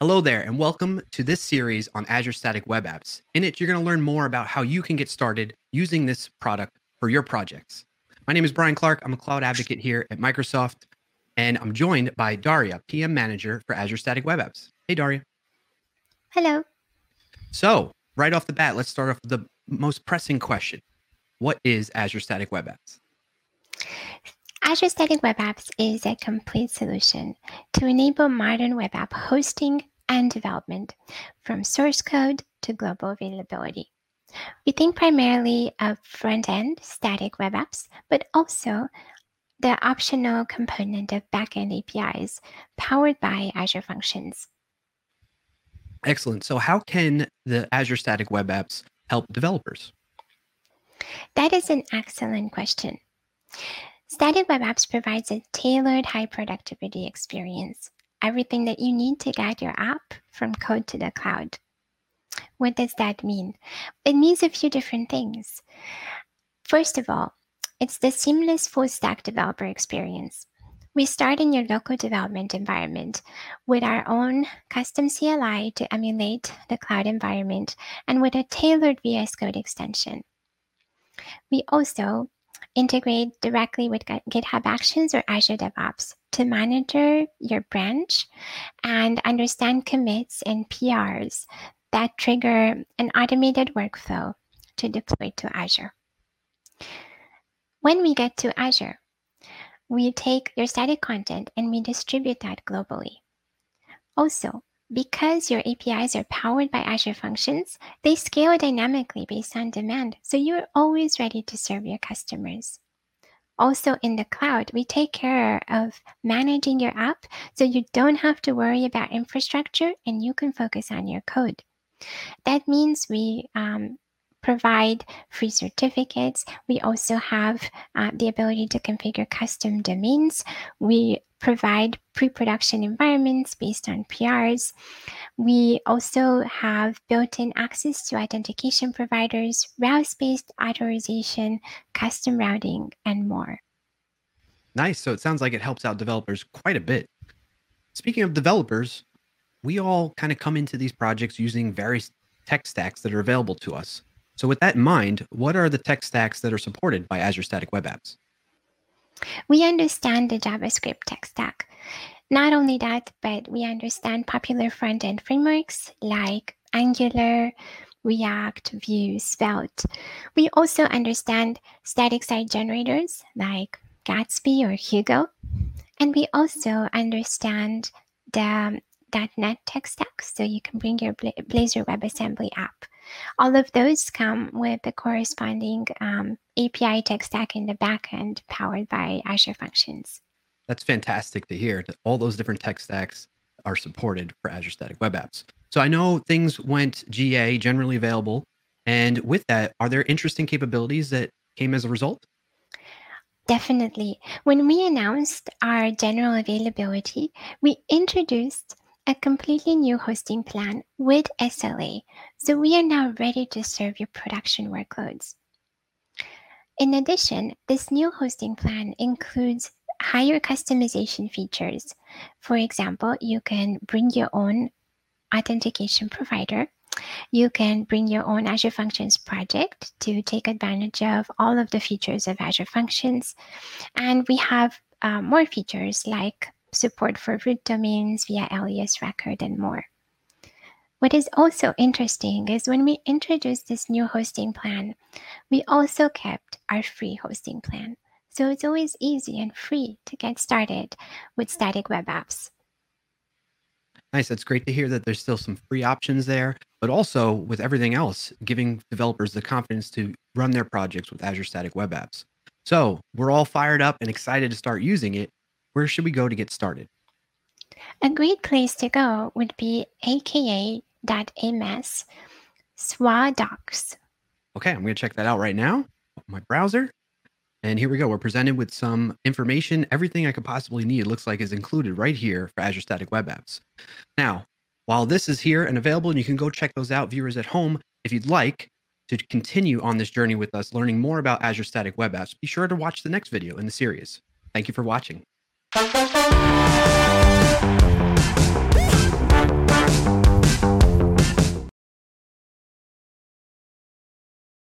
Hello there, and welcome to this series on Azure Static Web Apps. In it, you're going to learn more about how you can get started using this product for your projects. My name is Brian Clark. I'm a cloud advocate here at Microsoft, and I'm joined by Daria, PM Manager for Azure Static Web Apps. Hey, Daria. Hello. So, right off the bat, let's start off with the most pressing question What is Azure Static Web Apps? Azure Static Web Apps is a complete solution to enable modern web app hosting and development from source code to global availability. We think primarily of front end static web apps, but also the optional component of backend APIs powered by Azure Functions. Excellent. So, how can the Azure Static Web Apps help developers? That is an excellent question. Static Web Apps provides a tailored high productivity experience, everything that you need to get your app from code to the cloud. What does that mean? It means a few different things. First of all, it's the seamless full stack developer experience. We start in your local development environment with our own custom CLI to emulate the cloud environment and with a tailored VS Code extension. We also integrate directly with GitHub Actions or Azure DevOps to monitor your branch and understand commits and PRs that trigger an automated workflow to deploy to Azure. When we get to Azure, we take your static content and we distribute that globally. Also, because your APIs are powered by Azure Functions, they scale dynamically based on demand, so you're always ready to serve your customers. Also, in the cloud, we take care of managing your app so you don't have to worry about infrastructure and you can focus on your code. That means we um, provide free certificates. We also have uh, the ability to configure custom domains. We provide pre production environments based on PRs. We also have built in access to authentication providers, route based authorization, custom routing, and more. Nice. So it sounds like it helps out developers quite a bit. Speaking of developers, we all kind of come into these projects using various tech stacks that are available to us. So, with that in mind, what are the tech stacks that are supported by Azure Static Web Apps? We understand the JavaScript tech stack. Not only that, but we understand popular front end frameworks like Angular, React, Vue, Svelte. We also understand static site generators like Gatsby or Hugo. And we also understand the .NET tech stack, so you can bring your Blazor WebAssembly app. All of those come with the corresponding um, API tech stack in the backend powered by Azure Functions. That's fantastic to hear. That all those different tech stacks are supported for Azure Static Web Apps. So I know things went GA, generally available. And with that, are there interesting capabilities that came as a result? Definitely. When we announced our general availability, we introduced a completely new hosting plan with SLA, so we are now ready to serve your production workloads. In addition, this new hosting plan includes higher customization features. For example, you can bring your own authentication provider. You can bring your own Azure Functions project to take advantage of all of the features of Azure Functions. And we have uh, more features like support for root domains via alias record, and more. What is also interesting is when we introduced this new hosting plan, we also kept our free hosting plan. So it's always easy and free to get started with static web apps. Nice. That's great to hear that there's still some free options there, but also with everything else, giving developers the confidence to run their projects with Azure Static Web Apps. So we're all fired up and excited to start using it where should we go to get started? A great place to go would be aka.ms swadocs. Okay, I'm going to check that out right now. My browser. And here we go. We're presented with some information. Everything I could possibly need looks like is included right here for Azure Static Web Apps. Now, while this is here and available, and you can go check those out, viewers at home, if you'd like to continue on this journey with us, learning more about Azure Static Web Apps, be sure to watch the next video in the series. Thank you for watching. Thank you.